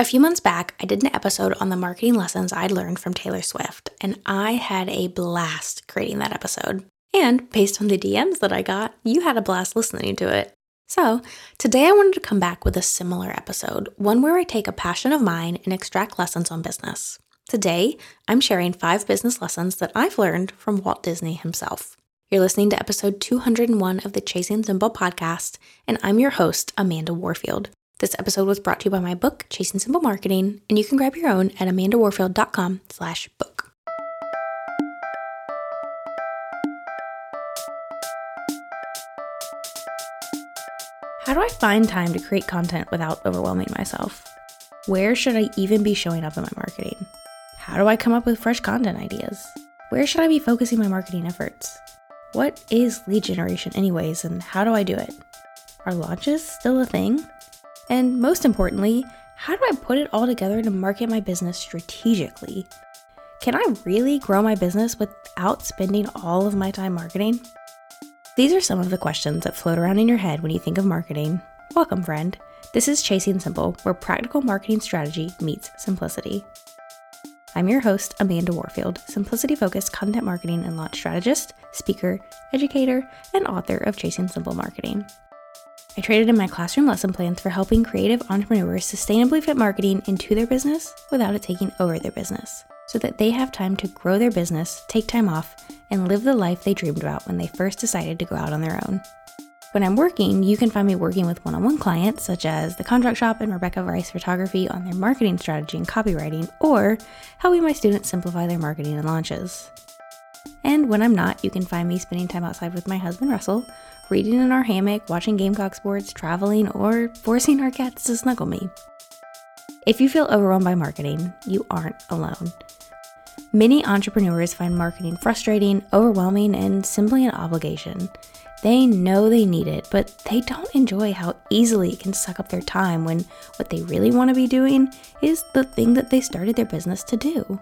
A few months back, I did an episode on the marketing lessons I'd learned from Taylor Swift, and I had a blast creating that episode. And based on the DMs that I got, you had a blast listening to it. So, today I wanted to come back with a similar episode, one where I take a passion of mine and extract lessons on business. Today, I'm sharing five business lessons that I've learned from Walt Disney himself. You're listening to episode 201 of the Chasing Simple podcast, and I'm your host, Amanda Warfield. This episode was brought to you by my book, Chasing Simple Marketing, and you can grab your own at amandawarfield.com slash book. How do I find time to create content without overwhelming myself? Where should I even be showing up in my marketing? How do I come up with fresh content ideas? Where should I be focusing my marketing efforts? What is lead generation, anyways, and how do I do it? Are launches still a thing? And most importantly, how do I put it all together to market my business strategically? Can I really grow my business without spending all of my time marketing? These are some of the questions that float around in your head when you think of marketing. Welcome, friend. This is Chasing Simple, where practical marketing strategy meets simplicity. I'm your host, Amanda Warfield, simplicity focused content marketing and launch strategist, speaker, educator, and author of Chasing Simple Marketing. I traded in my classroom lesson plans for helping creative entrepreneurs sustainably fit marketing into their business without it taking over their business, so that they have time to grow their business, take time off, and live the life they dreamed about when they first decided to go out on their own. When I'm working, you can find me working with one on one clients, such as the Contract Shop and Rebecca Rice Photography, on their marketing strategy and copywriting, or helping my students simplify their marketing and launches. And when I'm not, you can find me spending time outside with my husband Russell, reading in our hammock, watching Gamecock sports, traveling, or forcing our cats to snuggle me. If you feel overwhelmed by marketing, you aren't alone. Many entrepreneurs find marketing frustrating, overwhelming, and simply an obligation. They know they need it, but they don't enjoy how easily it can suck up their time when what they really want to be doing is the thing that they started their business to do.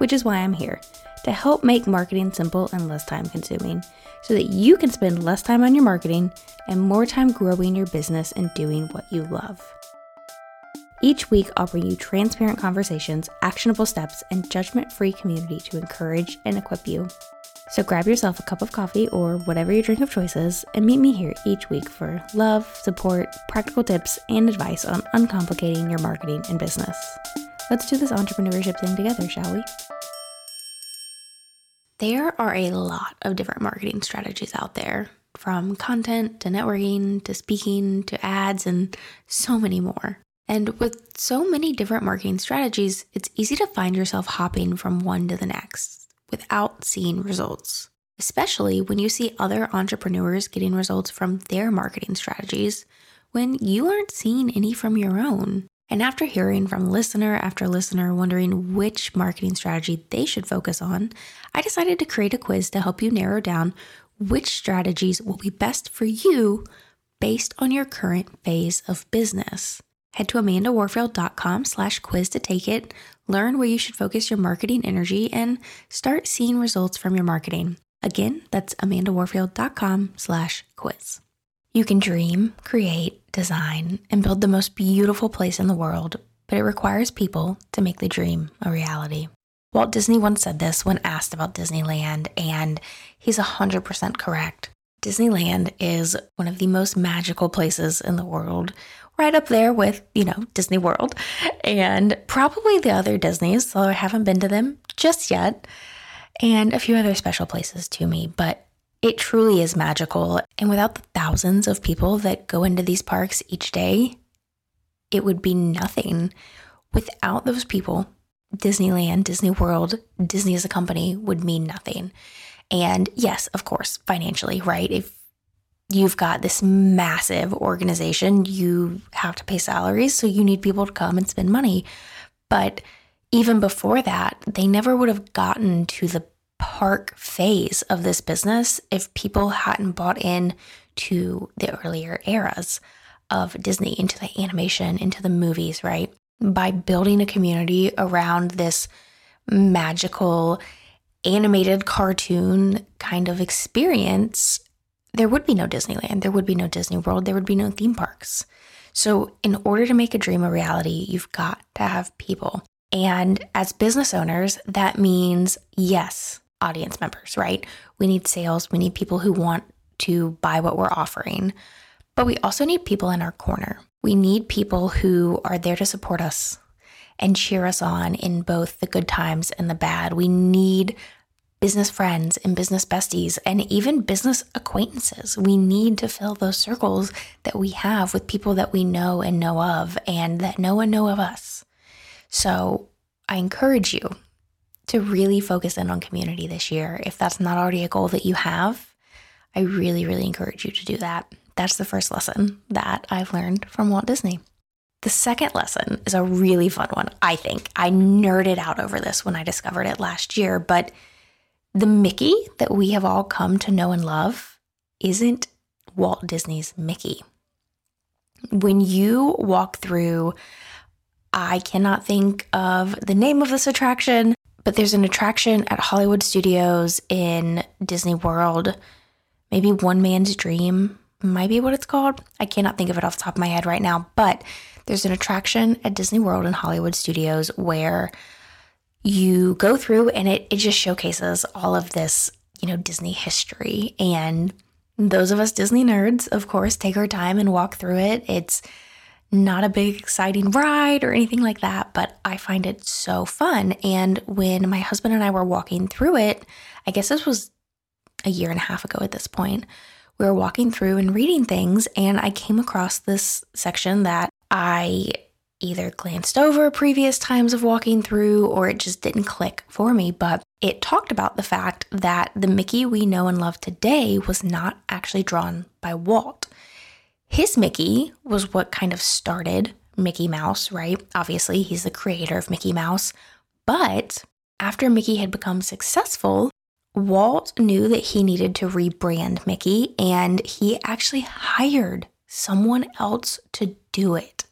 Which is why I'm here to help make marketing simple and less time consuming so that you can spend less time on your marketing and more time growing your business and doing what you love. Each week, I'll bring you transparent conversations, actionable steps, and judgment free community to encourage and equip you. So grab yourself a cup of coffee or whatever your drink of choice is and meet me here each week for love, support, practical tips, and advice on uncomplicating your marketing and business. Let's do this entrepreneurship thing together, shall we? There are a lot of different marketing strategies out there, from content to networking to speaking to ads and so many more. And with so many different marketing strategies, it's easy to find yourself hopping from one to the next without seeing results, especially when you see other entrepreneurs getting results from their marketing strategies when you aren't seeing any from your own. And after hearing from listener after listener wondering which marketing strategy they should focus on, I decided to create a quiz to help you narrow down which strategies will be best for you based on your current phase of business. Head to amandawarfield.com slash quiz to take it, learn where you should focus your marketing energy, and start seeing results from your marketing. Again, that's amandawarfield.com slash quiz. You can dream, create, design, and build the most beautiful place in the world, but it requires people to make the dream a reality. Walt Disney once said this when asked about Disneyland, and he's 100% correct. Disneyland is one of the most magical places in the world, right up there with, you know, Disney World and probably the other Disneys, though I haven't been to them just yet, and a few other special places to me. But it truly is magical. And without the thousands of people that go into these parks each day, it would be nothing. Without those people, Disneyland, Disney World, Disney as a company would mean nothing. And yes, of course, financially, right? If you've got this massive organization, you have to pay salaries, so you need people to come and spend money. But even before that, they never would have gotten to the park phase of this business if people hadn't bought in to the earlier eras of Disney, into the animation, into the movies, right? By building a community around this magical animated cartoon kind of experience, there would be no Disneyland, there would be no Disney World, there would be no theme parks. So, in order to make a dream a reality, you've got to have people. And as business owners, that means yes, audience members, right? We need sales, we need people who want to buy what we're offering, but we also need people in our corner. We need people who are there to support us and cheer us on in both the good times and the bad. We need business friends and business besties and even business acquaintances. We need to fill those circles that we have with people that we know and know of and that know and know of us. So I encourage you to really focus in on community this year. If that's not already a goal that you have, I really, really encourage you to do that. That's the first lesson that I've learned from Walt Disney. The second lesson is a really fun one, I think. I nerded out over this when I discovered it last year, but the Mickey that we have all come to know and love isn't Walt Disney's Mickey. When you walk through, I cannot think of the name of this attraction, but there's an attraction at Hollywood Studios in Disney World, maybe One Man's Dream might be what it's called. I cannot think of it off the top of my head right now, but there's an attraction at Disney World in Hollywood Studios where you go through and it, it just showcases all of this, you know, Disney history. And those of us Disney nerds, of course, take our time and walk through it. It's not a big, exciting ride or anything like that, but I find it so fun. And when my husband and I were walking through it, I guess this was a year and a half ago at this point, we were walking through and reading things, and I came across this section that I either glanced over previous times of walking through or it just didn't click for me. But it talked about the fact that the Mickey we know and love today was not actually drawn by Walt. His Mickey was what kind of started Mickey Mouse, right? Obviously, he's the creator of Mickey Mouse. But after Mickey had become successful, Walt knew that he needed to rebrand Mickey and he actually hired someone else to do it.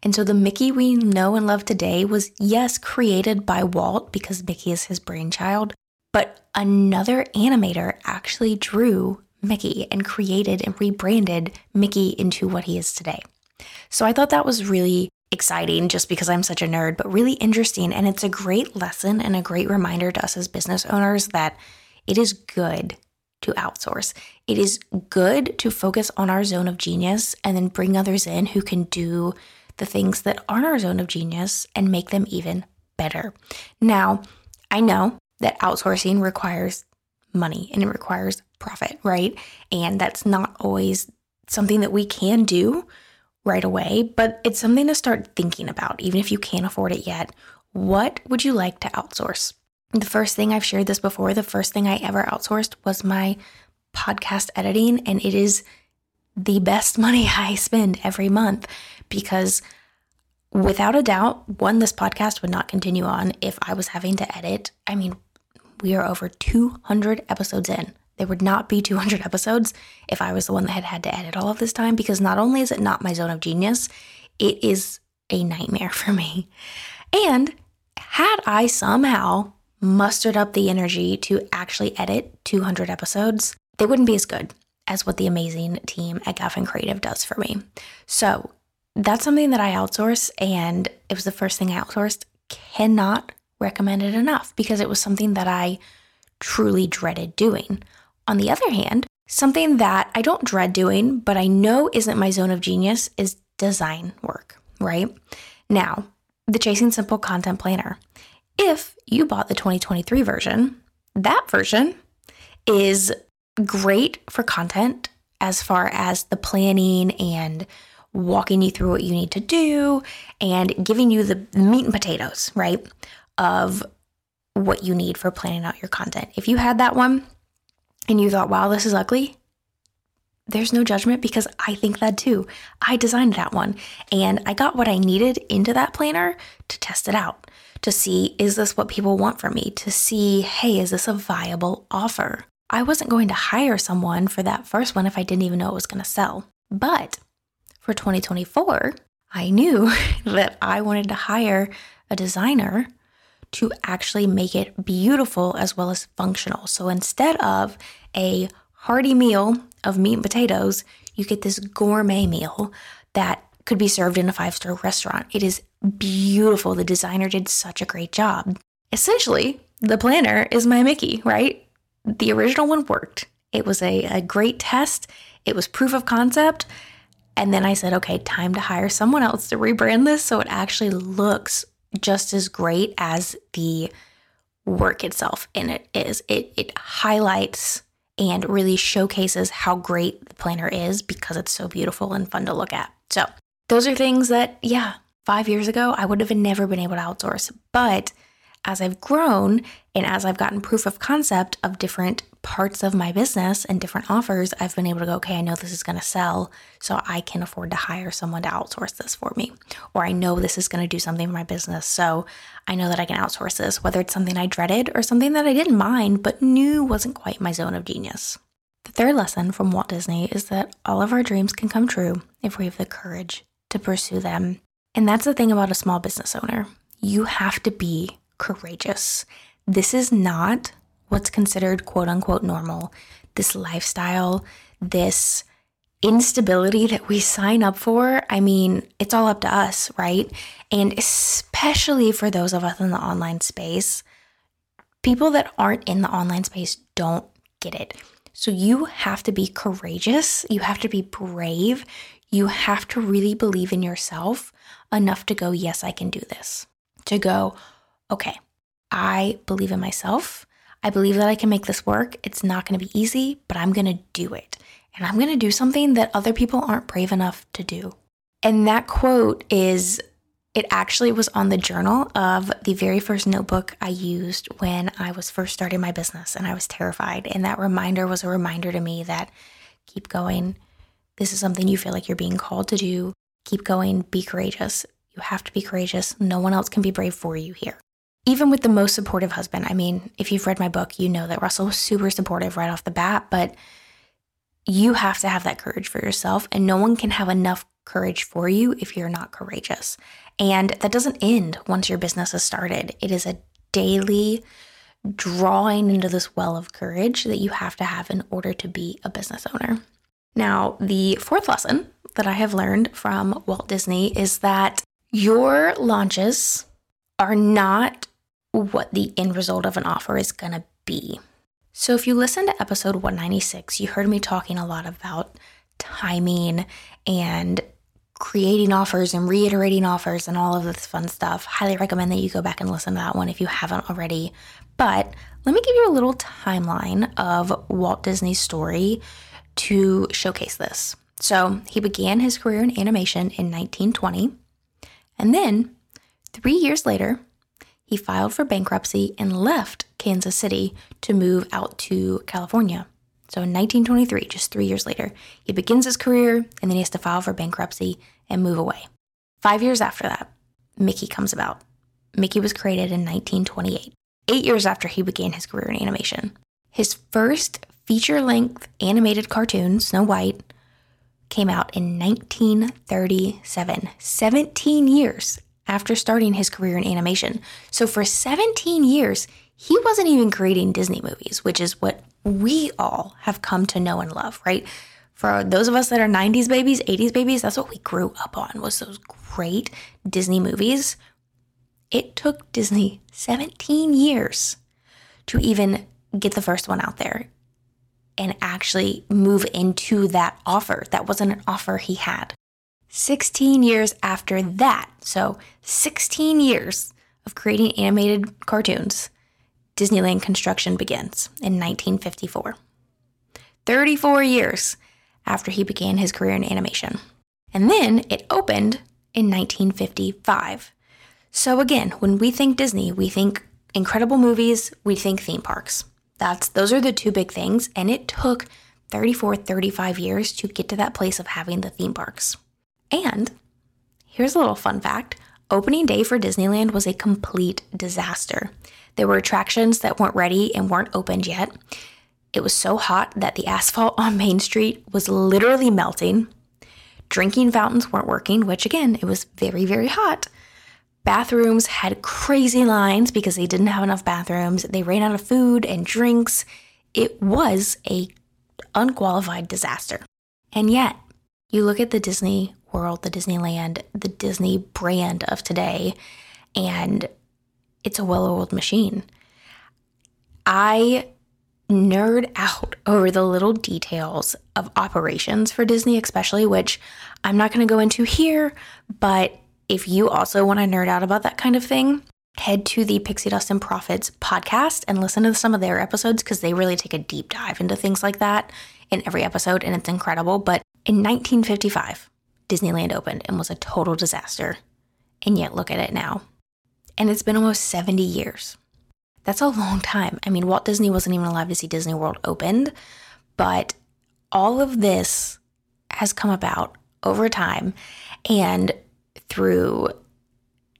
And so the Mickey we know and love today was, yes, created by Walt because Mickey is his brainchild, but another animator actually drew Mickey and created and rebranded Mickey into what he is today. So I thought that was really exciting just because I'm such a nerd, but really interesting. And it's a great lesson and a great reminder to us as business owners that it is good to outsource. It is good to focus on our zone of genius and then bring others in who can do the things that aren't our zone of genius and make them even better. Now, I know that outsourcing requires money and it requires profit, right? And that's not always something that we can do right away, but it's something to start thinking about, even if you can't afford it yet. What would you like to outsource? The first thing I've shared this before, the first thing I ever outsourced was my podcast editing, and it is the best money I spend every month because without a doubt, one, this podcast would not continue on if I was having to edit. I mean, we are over 200 episodes in. There would not be 200 episodes if I was the one that had had to edit all of this time because not only is it not my zone of genius, it is a nightmare for me. And had I somehow mustered up the energy to actually edit 200 episodes, they wouldn't be as good as what the amazing team at Gaffin Creative does for me. So that's something that I outsource, and it was the first thing I outsourced. Cannot recommend it enough because it was something that I truly dreaded doing. On the other hand, something that I don't dread doing, but I know isn't my zone of genius is design work, right? Now, the Chasing Simple Content Planner. If you bought the 2023 version, that version is great for content as far as the planning and walking you through what you need to do and giving you the meat and potatoes, right? Of what you need for planning out your content. If you had that one and you thought, wow, this is ugly, there's no judgment because I think that too. I designed that one and I got what I needed into that planner to test it out, to see is this what people want from me, to see, hey, is this a viable offer? I wasn't going to hire someone for that first one if I didn't even know it was going to sell. But for 2024, I knew that I wanted to hire a designer to actually make it beautiful as well as functional. So instead of a hearty meal of meat and potatoes, you get this gourmet meal that could be served in a five star restaurant. It is beautiful. The designer did such a great job. Essentially, the planner is my Mickey, right? The original one worked. It was a, a great test, it was proof of concept. And then I said, okay, time to hire someone else to rebrand this so it actually looks just as great as the work itself. And it is. It it highlights and really showcases how great the planner is because it's so beautiful and fun to look at. So those are things that, yeah, five years ago, I would have never been able to outsource. But as I've grown and as I've gotten proof of concept of different parts of my business and different offers, I've been able to go, okay, I know this is going to sell, so I can afford to hire someone to outsource this for me. Or I know this is going to do something for my business, so I know that I can outsource this, whether it's something I dreaded or something that I didn't mind but knew wasn't quite my zone of genius. The third lesson from Walt Disney is that all of our dreams can come true if we have the courage to pursue them. And that's the thing about a small business owner. You have to be courageous. This is not what's considered quote unquote normal. This lifestyle, this instability that we sign up for, I mean, it's all up to us, right? And especially for those of us in the online space, people that aren't in the online space don't get it. So you have to be courageous, you have to be brave, you have to really believe in yourself enough to go, yes, I can do this. To go, okay, I believe in myself. I believe that I can make this work. It's not going to be easy, but I'm going to do it. And I'm going to do something that other people aren't brave enough to do. And that quote is it actually was on the journal of the very first notebook I used when I was first starting my business and I was terrified. And that reminder was a reminder to me that keep going. This is something you feel like you're being called to do. Keep going, be courageous. You have to be courageous. No one else can be brave for you here even with the most supportive husband, I mean, if you've read my book, you know that Russell was super supportive right off the bat, but you have to have that courage for yourself, and no one can have enough courage for you if you're not courageous. And that doesn't end once your business is started. It is a daily drawing into this well of courage that you have to have in order to be a business owner. Now, the fourth lesson that I have learned from Walt Disney is that your launches are not what the end result of an offer is going to be. So, if you listen to episode 196, you heard me talking a lot about timing and creating offers and reiterating offers and all of this fun stuff. Highly recommend that you go back and listen to that one if you haven't already. But let me give you a little timeline of Walt Disney's story to showcase this. So, he began his career in animation in 1920, and then three years later, he filed for bankruptcy and left Kansas City to move out to California. So in 1923, just three years later, he begins his career and then he has to file for bankruptcy and move away. Five years after that, Mickey comes about. Mickey was created in 1928, eight years after he began his career in animation. His first feature length animated cartoon, Snow White, came out in 1937, 17 years after starting his career in animation. So for 17 years, he wasn't even creating Disney movies, which is what we all have come to know and love, right? For those of us that are 90s babies, 80s babies, that's what we grew up on was those great Disney movies. It took Disney 17 years to even get the first one out there and actually move into that offer. That wasn't an offer he had. 16 years after that, so 16 years of creating animated cartoons, Disneyland construction begins in 1954. 34 years after he began his career in animation. And then it opened in 1955. So again, when we think Disney, we think incredible movies, we think theme parks. That's those are the two big things and it took 34 35 years to get to that place of having the theme parks. And here's a little fun fact opening day for Disneyland was a complete disaster. There were attractions that weren't ready and weren't opened yet. It was so hot that the asphalt on Main Street was literally melting. Drinking fountains weren't working, which again, it was very, very hot. Bathrooms had crazy lines because they didn't have enough bathrooms. They ran out of food and drinks. It was a unqualified disaster. And yet, you look at the Disney World, the Disneyland, the Disney brand of today. And it's a well oiled machine. I nerd out over the little details of operations for Disney, especially, which I'm not going to go into here. But if you also want to nerd out about that kind of thing, head to the Pixie Dust and Profits podcast and listen to some of their episodes because they really take a deep dive into things like that in every episode, and it's incredible. But in 1955, Disneyland opened and was a total disaster. And yet, look at it now. And it's been almost 70 years. That's a long time. I mean, Walt Disney wasn't even alive to see Disney World opened, but all of this has come about over time and through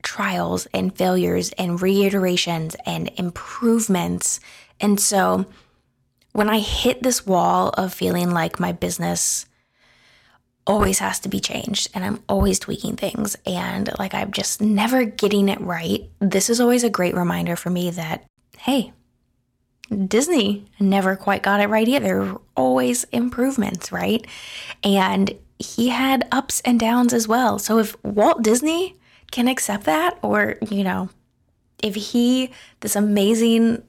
trials and failures and reiterations and improvements. And so when I hit this wall of feeling like my business always has to be changed and I'm always tweaking things and like I'm just never getting it right, this is always a great reminder for me that, hey, Disney never quite got it right either. Always improvements, right? And he had ups and downs as well. So if Walt Disney can accept that, or, you know, if he, this amazing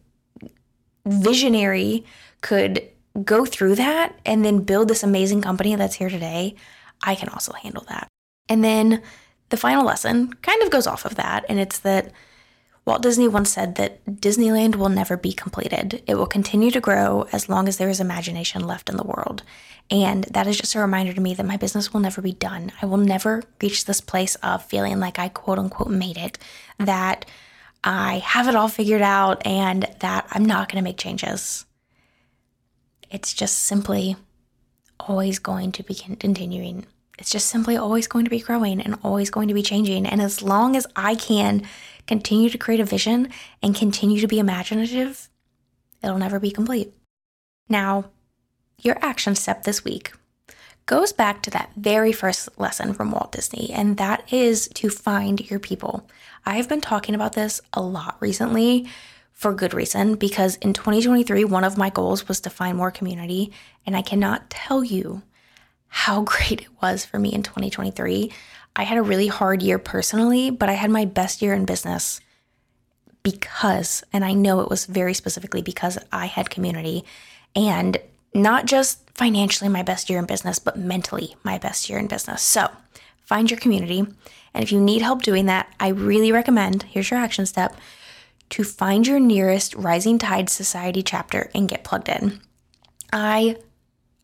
visionary, could go through that and then build this amazing company that's here today, I can also handle that. And then the final lesson kind of goes off of that, and it's that Walt Disney once said that Disneyland will never be completed. It will continue to grow as long as there is imagination left in the world. And that is just a reminder to me that my business will never be done. I will never reach this place of feeling like I quote unquote made it, that I have it all figured out, and that I'm not going to make changes. It's just simply always going to be continuing. It's just simply always going to be growing and always going to be changing. And as long as I can continue to create a vision and continue to be imaginative, it'll never be complete. Now, your action step this week goes back to that very first lesson from Walt Disney, and that is to find your people. I have been talking about this a lot recently for good reason because in 2023, one of my goals was to find more community. And I cannot tell you how great it was for me in 2023. I had a really hard year personally, but I had my best year in business because, and I know it was very specifically because I had community and not just financially my best year in business, but mentally my best year in business. So find your community. And if you need help doing that, I really recommend here's your action step to find your nearest Rising Tide Society chapter and get plugged in. I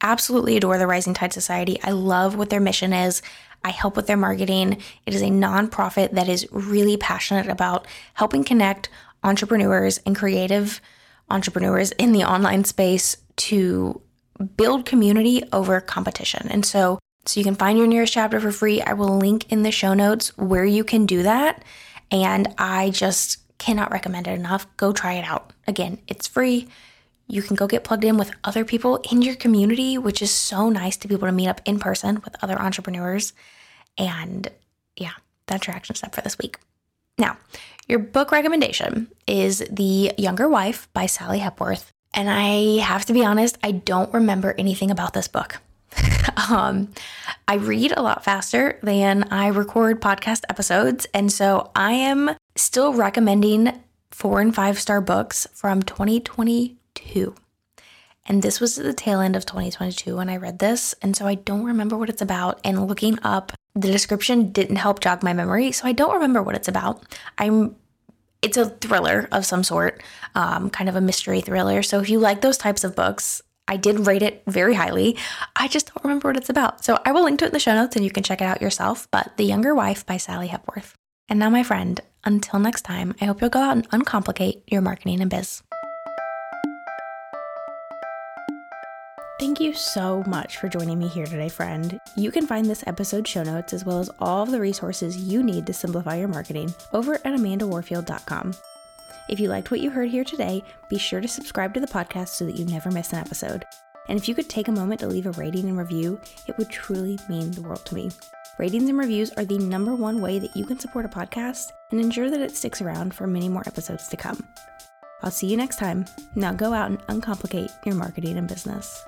absolutely adore the Rising Tide Society. I love what their mission is. I help with their marketing. It is a nonprofit that is really passionate about helping connect entrepreneurs and creative entrepreneurs in the online space to build community over competition. And so, so you can find your nearest chapter for free. I will link in the show notes where you can do that. And I just cannot recommend it enough. Go try it out. Again, it's free. You can go get plugged in with other people in your community, which is so nice to be able to meet up in person with other entrepreneurs. And yeah, that's your action step for this week. Now, your book recommendation is The Younger Wife by Sally Hepworth. And I have to be honest, I don't remember anything about this book. um, I read a lot faster than I record podcast episodes. And so I am still recommending four and five star books from 2022. And this was at the tail end of 2022 when I read this. And so I don't remember what it's about. And looking up the description didn't help jog my memory. So I don't remember what it's about. I'm it's a thriller of some sort, um, kind of a mystery thriller. So if you like those types of books, I did rate it very highly. I just don't remember what it's about. So I will link to it in the show notes and you can check it out yourself. But The Younger Wife by Sally Hepworth. And now, my friend, until next time, I hope you'll go out and uncomplicate your marketing and biz. Thank you so much for joining me here today, friend. You can find this episode show notes as well as all of the resources you need to simplify your marketing over at amandawarfield.com. If you liked what you heard here today, be sure to subscribe to the podcast so that you never miss an episode. And if you could take a moment to leave a rating and review, it would truly mean the world to me. Ratings and reviews are the number one way that you can support a podcast and ensure that it sticks around for many more episodes to come. I'll see you next time. Now go out and uncomplicate your marketing and business.